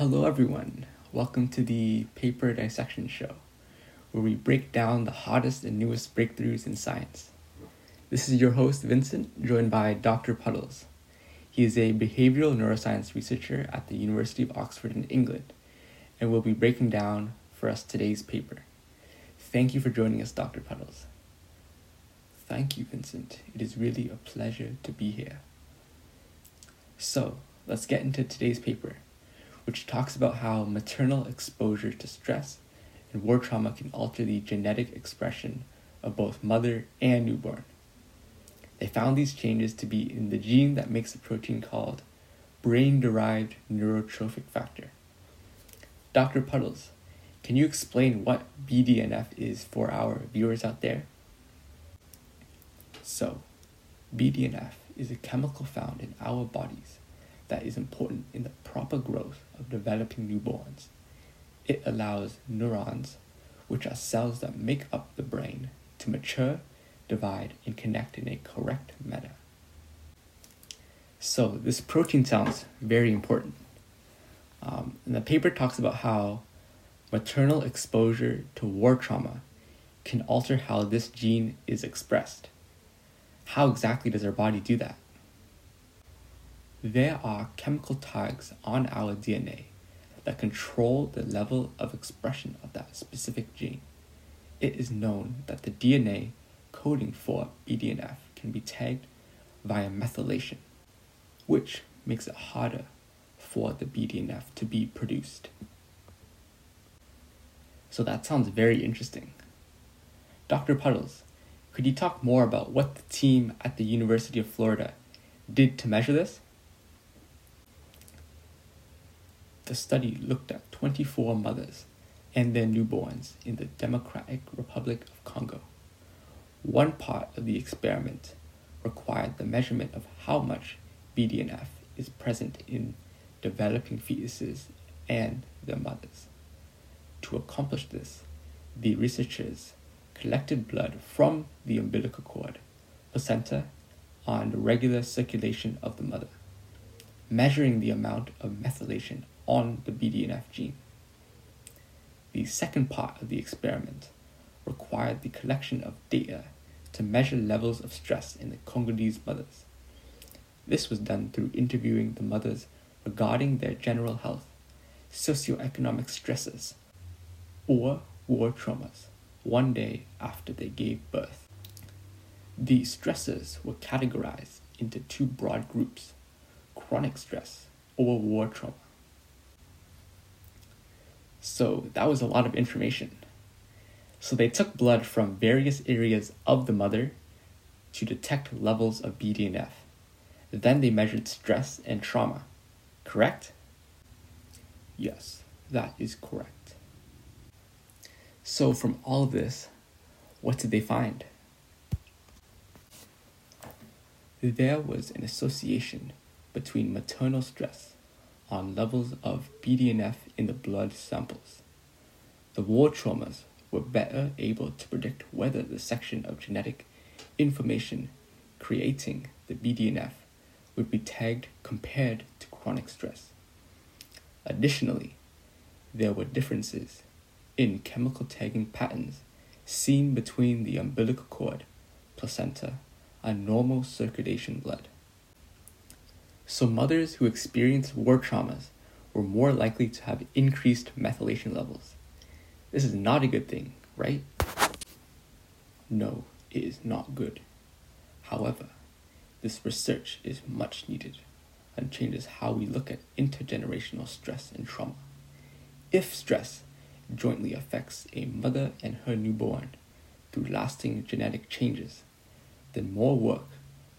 Hello, everyone. Welcome to the Paper Dissection Show, where we break down the hottest and newest breakthroughs in science. This is your host, Vincent, joined by Dr. Puddles. He is a behavioral neuroscience researcher at the University of Oxford in England, and will be breaking down for us today's paper. Thank you for joining us, Dr. Puddles. Thank you, Vincent. It is really a pleasure to be here. So, let's get into today's paper which talks about how maternal exposure to stress and war trauma can alter the genetic expression of both mother and newborn. They found these changes to be in the gene that makes a protein called brain derived neurotrophic factor. Dr. Puddles, can you explain what BDNF is for our viewers out there? So, BDNF is a chemical found in our bodies that is important in the proper growth of developing newborns. It allows neurons, which are cells that make up the brain, to mature, divide, and connect in a correct manner. So, this protein sounds very important. Um, and the paper talks about how maternal exposure to war trauma can alter how this gene is expressed. How exactly does our body do that? There are chemical tags on our DNA that control the level of expression of that specific gene. It is known that the DNA coding for BDNF can be tagged via methylation, which makes it harder for the BDNF to be produced. So that sounds very interesting. Dr. Puddles, could you talk more about what the team at the University of Florida did to measure this? The study looked at 24 mothers and their newborns in the Democratic Republic of Congo. One part of the experiment required the measurement of how much BDNF is present in developing fetuses and their mothers. To accomplish this, the researchers collected blood from the umbilical cord, placenta, and regular circulation of the mother, measuring the amount of methylation on the BDNF gene. The second part of the experiment required the collection of data to measure levels of stress in the Congolese mothers. This was done through interviewing the mothers regarding their general health, socioeconomic stresses, or war traumas one day after they gave birth. The stresses were categorized into two broad groups chronic stress or war trauma. So that was a lot of information. So they took blood from various areas of the mother to detect levels of BDNF. Then they measured stress and trauma. Correct? Yes, that is correct. So, from all of this, what did they find? There was an association between maternal stress on levels of BDNF in the blood samples. The war traumas were better able to predict whether the section of genetic information creating the BDNF would be tagged compared to chronic stress. Additionally, there were differences in chemical tagging patterns seen between the umbilical cord, placenta, and normal circulation blood. So, mothers who experienced war traumas were more likely to have increased methylation levels. This is not a good thing, right? No, it is not good. However, this research is much needed and changes how we look at intergenerational stress and trauma. If stress jointly affects a mother and her newborn through lasting genetic changes, then more work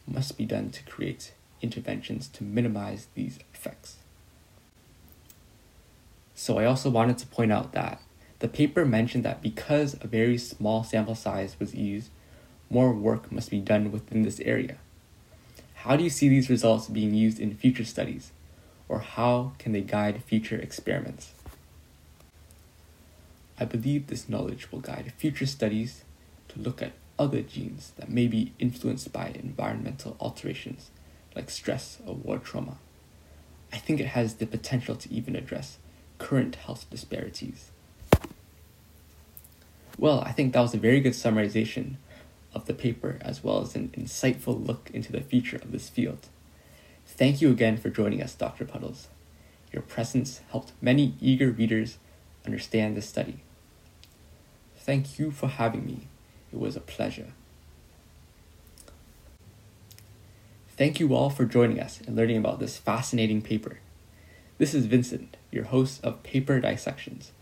must be done to create interventions to minimize these effects. So I also wanted to point out that the paper mentioned that because a very small sample size was used, more work must be done within this area. How do you see these results being used in future studies, or how can they guide future experiments? I believe this knowledge will guide future studies to look at other genes that may be influenced by environmental alterations like stress or war trauma. I think it has the potential to even address current health disparities. Well, I think that was a very good summarization of the paper as well as an insightful look into the future of this field. Thank you again for joining us, Dr. Puddles. Your presence helped many eager readers understand this study. Thank you for having me. It was a pleasure. Thank you all for joining us and learning about this fascinating paper. This is Vincent, your host of Paper Dissections.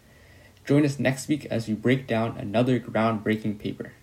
Join us next week as we break down another groundbreaking paper.